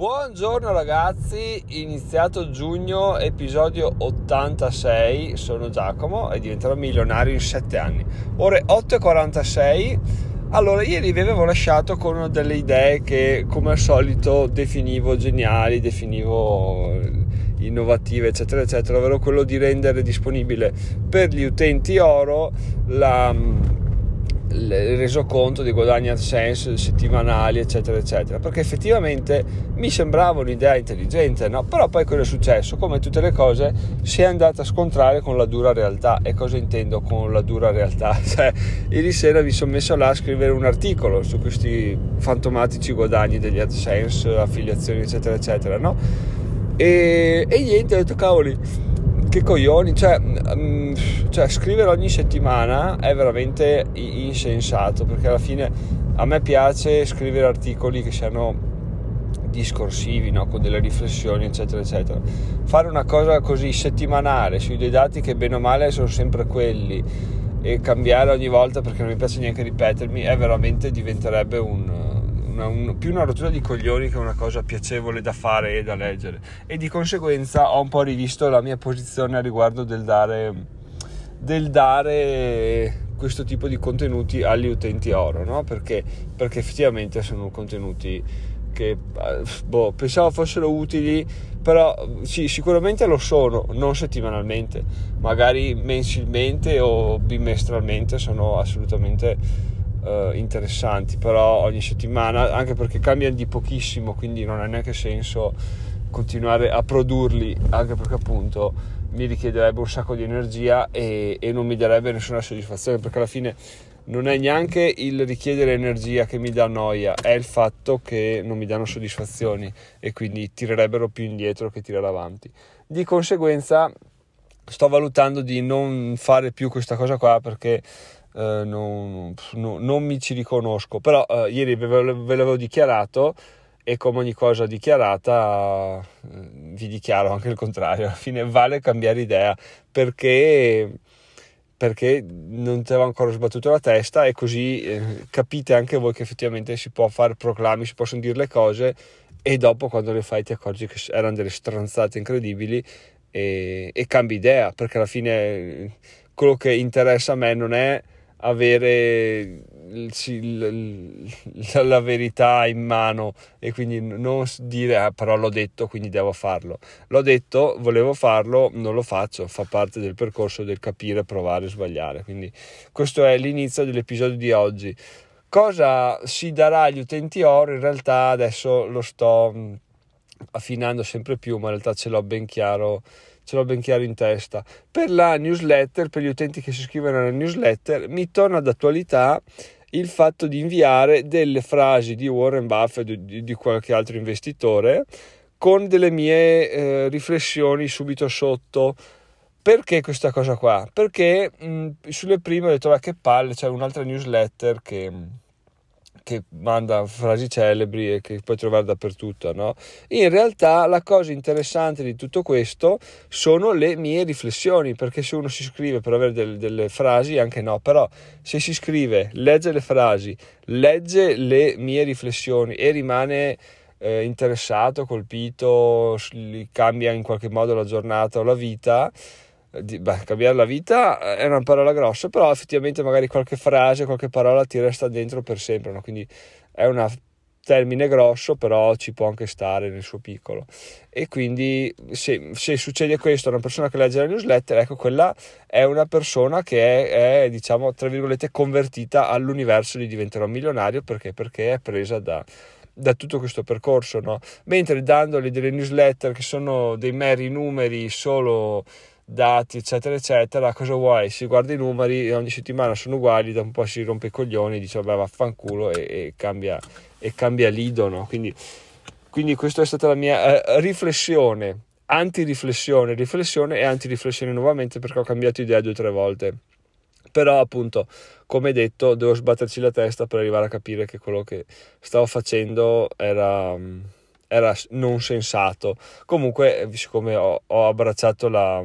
Buongiorno ragazzi, iniziato giugno, episodio 86, sono Giacomo e diventerò milionario in 7 anni. Ore 8.46, allora ieri vi avevo lasciato con delle idee che come al solito definivo geniali, definivo innovative eccetera eccetera, ovvero quello di rendere disponibile per gli utenti oro la il resoconto dei guadagni AdSense settimanali, eccetera, eccetera, perché effettivamente mi sembrava un'idea intelligente, no? Però poi cosa è successo? Come tutte le cose si è andata a scontrare con la dura realtà. E cosa intendo con la dura realtà? Cioè, ieri sera mi sono messo là a scrivere un articolo su questi fantomatici guadagni degli AdSense, affiliazioni, eccetera, eccetera, no? E, e niente, ho detto, cavoli, che coglioni, cioè, um, cioè, scrivere ogni settimana è veramente insensato perché alla fine a me piace scrivere articoli che siano discorsivi, no? con delle riflessioni, eccetera, eccetera. Fare una cosa così settimanale sui dei dati che bene o male sono sempre quelli e cambiare ogni volta perché non mi piace neanche ripetermi, è veramente diventerebbe un una, un, più una rottura di coglioni che una cosa piacevole da fare e da leggere e di conseguenza ho un po' rivisto la mia posizione a riguardo del dare, del dare questo tipo di contenuti agli utenti oro no? perché, perché effettivamente sono contenuti che boh, pensavo fossero utili però sì, sicuramente lo sono, non settimanalmente, magari mensilmente o bimestralmente sono assolutamente uh, interessanti, però ogni settimana, anche perché cambiano di pochissimo, quindi non ha neanche senso continuare a produrli, anche perché appunto mi richiederebbe un sacco di energia e, e non mi darebbe nessuna soddisfazione, perché alla fine non è neanche il richiedere energia che mi dà noia, è il fatto che non mi danno soddisfazioni e quindi tirerebbero più indietro che tirare avanti. Di conseguenza sto valutando di non fare più questa cosa qua perché eh, non, no, non, mi ci riconosco, però eh, ieri ve, ve, l'avevo dichiarato e come ogni cosa dichiarata eh, vi dichiaro anche il contrario, alla fine vale cambiare idea perché perché non ti avevo ancora sbattuto la testa e così eh, capite anche voi che effettivamente si può fare proclami, si possono dire le cose e dopo quando le fai ti accorgi che erano delle stronzate incredibili e, e cambi idea perché alla fine quello che interessa a me non è avere la verità in mano e quindi non dire ah, però l'ho detto quindi devo farlo l'ho detto volevo farlo non lo faccio fa parte del percorso del capire provare sbagliare. Quindi questo è l'inizio dell'episodio di oggi. Cosa si darà agli utenti oro in realtà adesso lo sto affinando sempre più ma in realtà ce l'ho ben chiaro ce l'ho ben chiaro in testa. Per la newsletter, per gli utenti che si iscrivono alla newsletter, mi torna d'attualità il fatto di inviare delle frasi di Warren Buffett o di, di qualche altro investitore con delle mie eh, riflessioni subito sotto. Perché questa cosa qua? Perché mh, sulle prime ho detto, che palle, c'è un'altra newsletter che che manda frasi celebri e che puoi trovare dappertutto, no? In realtà la cosa interessante di tutto questo sono le mie riflessioni, perché se uno si scrive per avere delle, delle frasi, anche no, però se si scrive, legge le frasi, legge le mie riflessioni e rimane eh, interessato, colpito, cambia in qualche modo la giornata o la vita, di, beh, cambiare la vita è una parola grossa, però effettivamente magari qualche frase, qualche parola ti resta dentro per sempre, no? quindi è un termine grosso, però ci può anche stare nel suo piccolo. E quindi se, se succede questo a una persona che legge la newsletter, ecco, quella è una persona che è, è, diciamo, tra virgolette, convertita all'universo di diventerò milionario perché? Perché è presa da da tutto questo percorso, no? mentre dandogli delle newsletter che sono dei meri numeri solo dati, eccetera, eccetera. Cosa vuoi? Si guarda i numeri, ogni settimana sono uguali, da un po' si rompe i coglioni, dice vabbè vaffanculo e, e, cambia, e cambia lido, no? Quindi, quindi questa è stata la mia eh, riflessione, anti-riflessione, riflessione e anti-riflessione nuovamente perché ho cambiato idea due o tre volte. Però appunto, come detto, devo sbatterci la testa per arrivare a capire che quello che stavo facendo era era non sensato. Comunque, siccome ho, ho abbracciato la,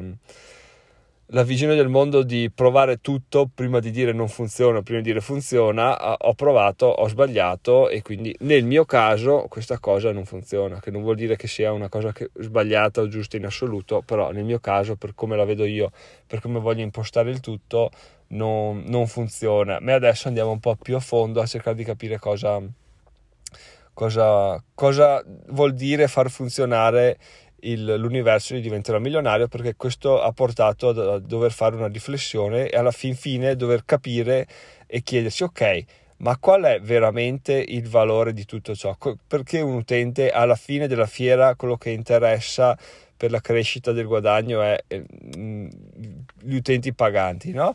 la visione del mondo di provare tutto prima di dire non funziona, prima di dire funziona, ho provato, ho sbagliato e quindi nel mio caso questa cosa non funziona, che non vuol dire che sia una cosa che, sbagliata o giusta in assoluto, però nel mio caso, per come la vedo io, per come voglio impostare il tutto, non, non funziona. Ma adesso andiamo un po' più a fondo a cercare di capire cosa, cosa, cosa vuol dire far funzionare il, l'universo di diventerò milionario perché questo ha portato a, dover fare una riflessione e alla fin fine dover capire e chiedersi ok ma qual è veramente il valore di tutto ciò? Perché un utente alla fine della fiera quello che interessa per la crescita del guadagno è eh, gli utenti paganti, no?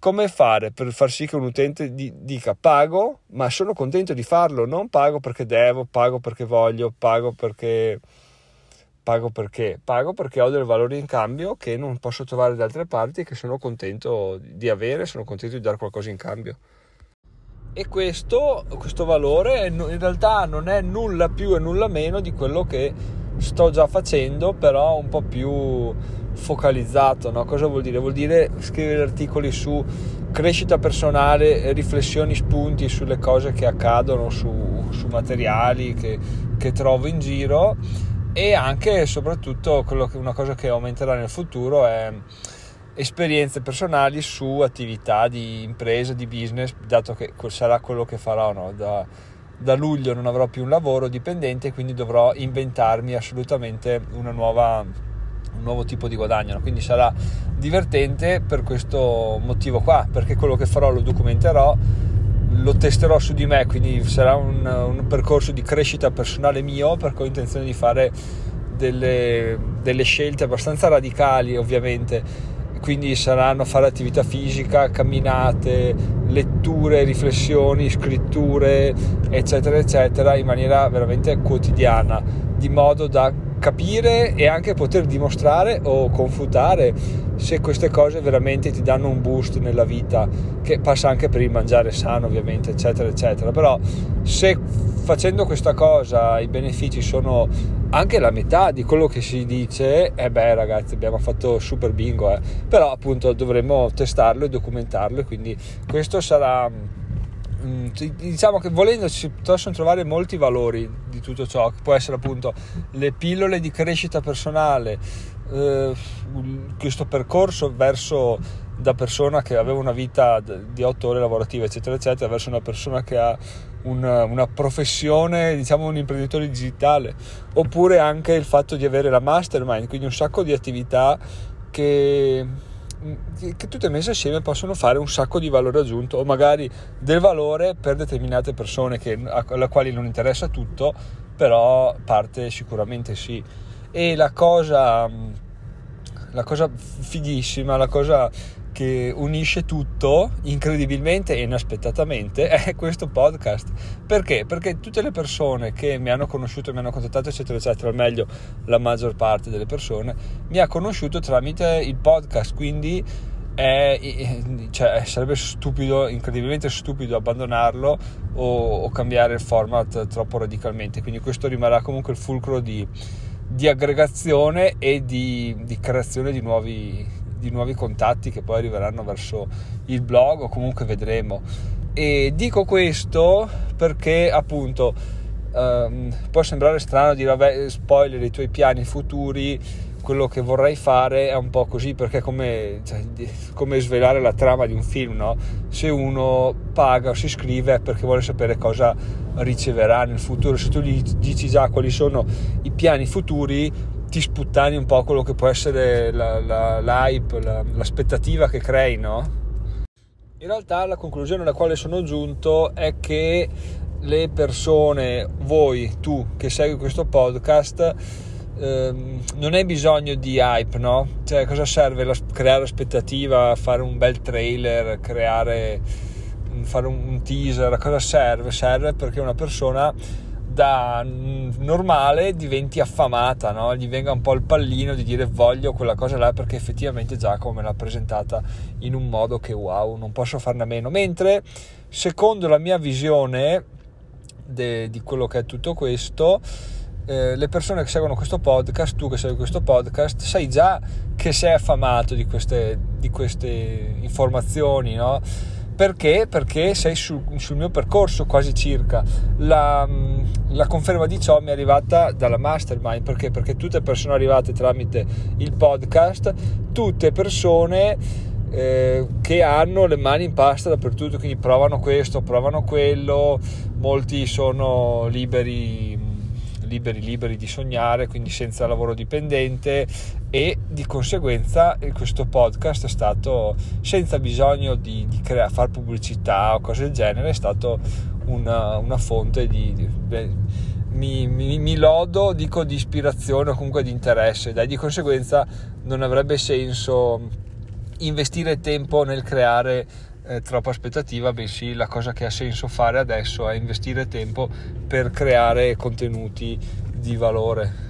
Come fare per far sì che un utente di, dica pago, ma sono contento di farlo, non pago perché devo, pago perché voglio, pago perché Pago perché? Pago perché ho del valore in cambio che non posso trovare da altre parti e che sono contento di avere, sono contento di dare qualcosa in cambio. E questo, questo valore in realtà non è nulla più e nulla meno di quello che sto già facendo, però un po' più focalizzato. No? Cosa vuol dire? Vuol dire scrivere articoli su crescita personale, riflessioni, spunti sulle cose che accadono, su, su materiali che, che trovo in giro e anche e soprattutto che, una cosa che aumenterà nel futuro è esperienze personali su attività di impresa, di business, dato che sarà quello che farò. No? Da, da, luglio non avrò più un lavoro dipendente, quindi dovrò inventarmi assolutamente nuova, un nuovo tipo di guadagno. No? Quindi sarà divertente per questo motivo qua, perché quello che farò lo documenterò lo testerò su di me, quindi sarà un, un percorso di crescita personale mio perché ho intenzione di fare delle, delle scelte abbastanza radicali ovviamente quindi saranno fare attività fisica, camminate, letture, riflessioni, scritture, eccetera, eccetera, in maniera veramente quotidiana, di modo da capire e anche poter dimostrare o confutare se queste cose veramente ti danno un boost nella vita, che passa anche per il mangiare sano ovviamente, eccetera, eccetera. Però se facendo questa cosa i benefici sono anche la metà di quello che si dice, eh beh ragazzi abbiamo fatto super bingo, eh. però appunto dovremo testarlo e documentarlo, quindi questo sarà diciamo che volendo si possono trovare molti valori di tutto ciò, che può essere appunto le pillole di crescita personale, eh, questo percorso verso da persona che aveva una vita di otto ore lavorative, eccetera, eccetera, verso una persona che ha una, una professione, diciamo un imprenditore digitale, oppure anche il fatto di avere la mastermind, quindi un sacco di attività che che tutte messe assieme possono fare un sacco di valore aggiunto o magari del valore per determinate persone che, alla quali non interessa tutto, però parte sicuramente sì. E la cosa, la cosa fighissima, la cosa che unisce tutto incredibilmente e inaspettatamente è questo podcast. Perché? Perché tutte le persone che mi hanno conosciuto, mi hanno contattato, eccetera, eccetera, o meglio, la maggior parte delle persone, mi ha conosciuto tramite il podcast, quindi è, cioè, sarebbe stupido, incredibilmente stupido abbandonarlo o, o, cambiare il format troppo radicalmente. Quindi questo rimarrà comunque il fulcro di, di aggregazione e di, di creazione di nuovi di nuovi contatti che poi arriveranno verso il blog o comunque vedremo. E dico questo perché appunto um, può sembrare strano dire vabbè spoiler i tuoi piani futuri quello che vorrei fare è un po' così perché è come, cioè, come svelare la trama di un film no? se uno paga o si iscrive è perché vuole sapere cosa riceverà nel futuro se tu gli dici già quali sono i piani futuri ti sputtani un po' quello che può essere la, la, l'hype, la, l'aspettativa che crei, no? In realtà la conclusione alla quale sono giunto è che le persone, voi, tu che segui questo podcast, ehm, non hai bisogno di hype, no? Cioè, cosa serve la, creare aspettativa, fare un bel trailer, creare, fare un, un teaser? Cosa serve? Serve perché una persona da normale diventi affamata, no? gli venga un po' il pallino di dire voglio quella cosa là perché effettivamente Giacomo me l'ha presentata in un modo che wow, non posso farne a meno. Mentre secondo la mia visione de, di quello che è tutto questo, eh, le persone che seguono questo podcast, tu che segui questo podcast, sai già che sei affamato di queste, di queste informazioni, no? Perché? Perché sei sul, sul mio percorso quasi circa. La, la, conferma di ciò mi è arrivata dalla mastermind. Perché? Perché tutte persone arrivate tramite il podcast, tutte persone eh, che hanno le mani in pasta dappertutto, quindi provano questo, provano quello, molti sono liberi liberi liberi di sognare, quindi senza lavoro dipendente. E di conseguenza questo podcast è stato senza bisogno di, di crea, fare pubblicità o cose del genere, è stato una, una fonte di, di beh, mi, mi, mi, lodo, dico di ispirazione o comunque di interesse, dai, di conseguenza non avrebbe senso investire tempo nel creare eh, troppa aspettativa, bensì la cosa che ha senso fare adesso è investire tempo per creare contenuti di valore.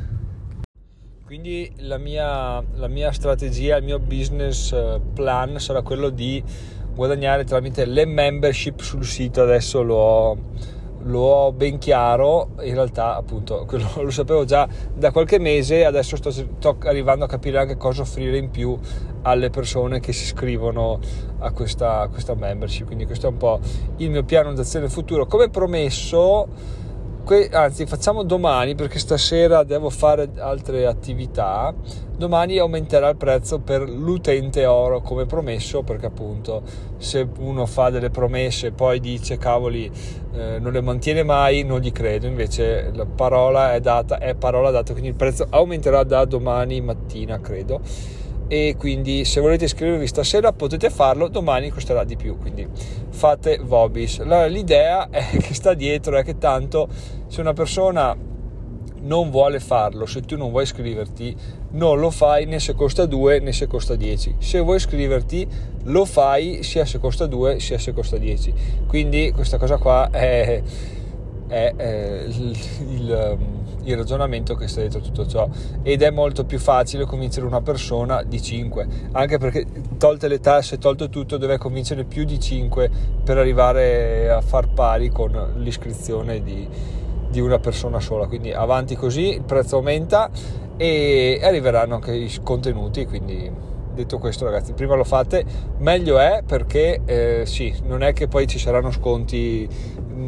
Quindi la mia, la mia strategia, il mio business eh, plan sarà quello di guadagnare tramite le membership sul sito, adesso lo ho lo ho ben chiaro, in realtà appunto lo sapevo già da qualche mese, adesso sto, sto, arrivando a capire anche cosa offrire in più alle persone che si iscrivono a questa, a questa membership, quindi questo è un po' il mio piano d'azione futuro. Come promesso que- anzi facciamo domani perché stasera devo fare altre attività. Domani aumenterà il prezzo per l'utente oro come promesso perché appunto se uno fa delle promesse e poi dice cavoli eh, non le mantiene mai non gli credo. Invece la parola è data è parola data quindi il prezzo aumenterà da domani mattina credo. E quindi se volete iscrivervi stasera potete farlo, domani costerà di più, quindi fate Vobis. L'idea è che sta dietro è che tanto se una persona non vuole farlo, se tu non vuoi iscriverti, non lo fai né se costa 2 né se costa 10. Se vuoi iscriverti, lo fai sia se costa 2 sia se costa 10. Quindi questa cosa qua è, è, è il, il ragionamento che sta dietro tutto ciò ed è molto più facile convincere una persona di 5 anche perché tolte le tasse tolto tutto deve convincere più di 5 per arrivare a far pari con l'iscrizione di, di una persona sola. Quindi avanti così il prezzo aumenta e arriveranno anche i contenuti quindi detto questo ragazzi prima lo fate meglio è perché eh, sì non è che poi ci saranno sconti.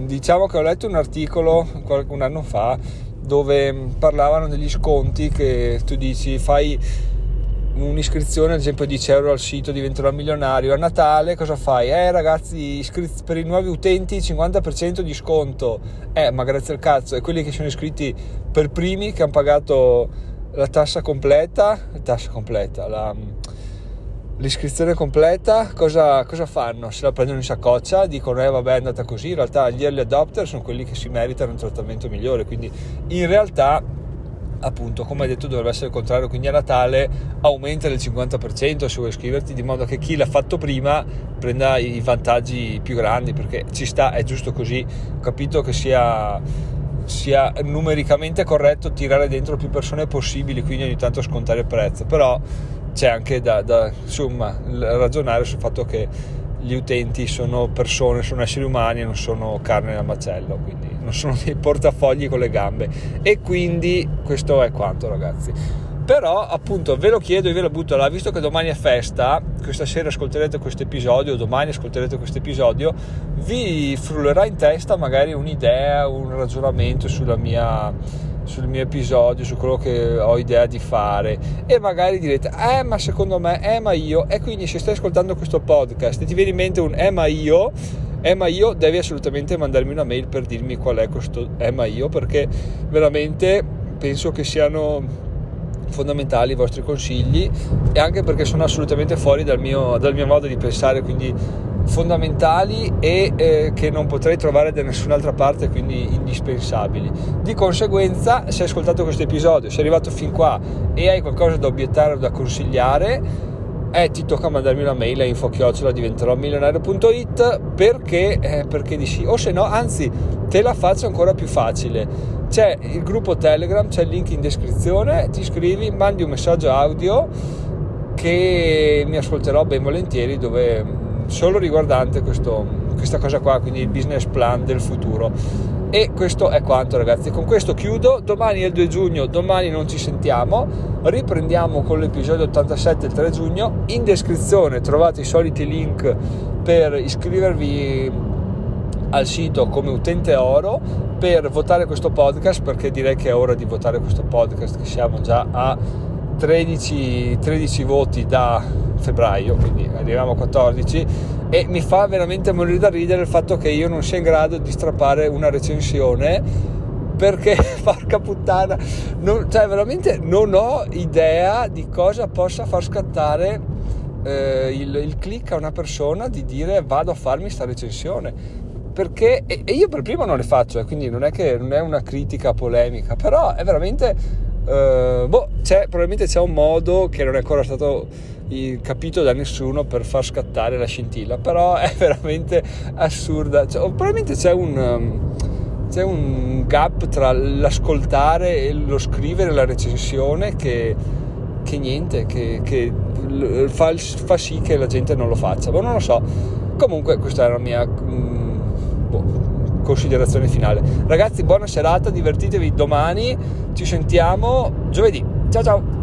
Diciamo che ho letto un articolo un anno fa dove parlavano degli sconti che tu dici fai un'iscrizione ad esempio 10 euro al sito diventerò milionario a Natale cosa fai? eh ragazzi iscritti, per i nuovi utenti 50% di sconto eh ma grazie al cazzo e quelli che sono iscritti per primi che hanno pagato la tassa completa la tassa completa la l'iscrizione completa, cosa, cosa, fanno? Se la prendono in saccoccia, dicono eh vabbè è andata così, in realtà gli early adopter sono quelli che si meritano un trattamento migliore, quindi in realtà appunto come hai detto dovrebbe essere il contrario, quindi a Natale aumenta del 50% se vuoi iscriverti di modo che chi l'ha fatto prima prenda i vantaggi più grandi perché ci sta, è giusto così, ho capito che sia sia numericamente corretto tirare dentro più persone possibili, quindi ogni tanto scontare il prezzo, però c'è anche da, da insomma, ragionare sul fatto che gli utenti sono persone, sono esseri umani e non sono carne da macello, quindi non sono dei portafogli con le gambe. E quindi questo è quanto, ragazzi. Però appunto ve lo chiedo e ve lo butto là, visto che domani è festa, questa sera ascolterete questo episodio, domani ascolterete questo episodio, vi frullerà in testa magari un'idea, un ragionamento sulla mia sul mio episodio, su quello che ho idea di fare e magari direte, eh ma secondo me, eh ma io, e quindi se stai ascoltando questo podcast e ti viene in mente un eh ma io, eh ma io devi assolutamente mandarmi una mail per dirmi qual è questo eh ma io perché veramente penso che siano fondamentali i vostri consigli e anche perché sono assolutamente fuori dal mio, dal mio modo di pensare quindi fondamentali e eh, che non potrei trovare da nessun'altra parte, quindi indispensabili. Di conseguenza, se hai ascoltato questo episodio, sei arrivato fin qua e hai qualcosa da obiettare o da consigliare, eh, ti tocca mandarmi una mail a info-chiocciola diventerò milionario.it perché, eh, perché di sì, o se no, anzi, te la faccio ancora più facile. C'è il gruppo Telegram, c'è il link in descrizione, ti iscrivi, mandi un messaggio audio che mi ascolterò ben volentieri dove solo riguardante questo, questa cosa qua, quindi il business plan del futuro. E questo è quanto ragazzi, con questo chiudo, domani è il 2 giugno, domani non ci sentiamo, riprendiamo con l'episodio 87 il 3 giugno, in descrizione trovate i soliti link per iscrivervi al sito come utente oro per votare questo podcast perché direi che è ora di votare questo podcast che siamo già a 13, 13 voti da febbraio quindi arriviamo a 14 e mi fa veramente morire da ridere il fatto che io non sia in grado di strappare una recensione perché porca puttana non, cioè veramente non ho idea di cosa possa far scattare eh, il, il, click a una persona di dire vado a farmi questa recensione perché e, e, io per primo non le faccio eh, quindi non è che non è una critica polemica però è veramente eh, boh c'è, probabilmente c'è un modo che non è ancora stato capito da nessuno per far scattare la scintilla però è veramente assurda cioè, probabilmente c'è un um, c'è un gap tra l'ascoltare e lo scrivere la recensione che, che niente, che, che fa, fa, sì che la gente non lo faccia. Ma non lo so. Comunque questa è la mia mm, boh, considerazione finale. Ragazzi, buona serata, divertitevi domani, ci sentiamo giovedì. Ciao ciao!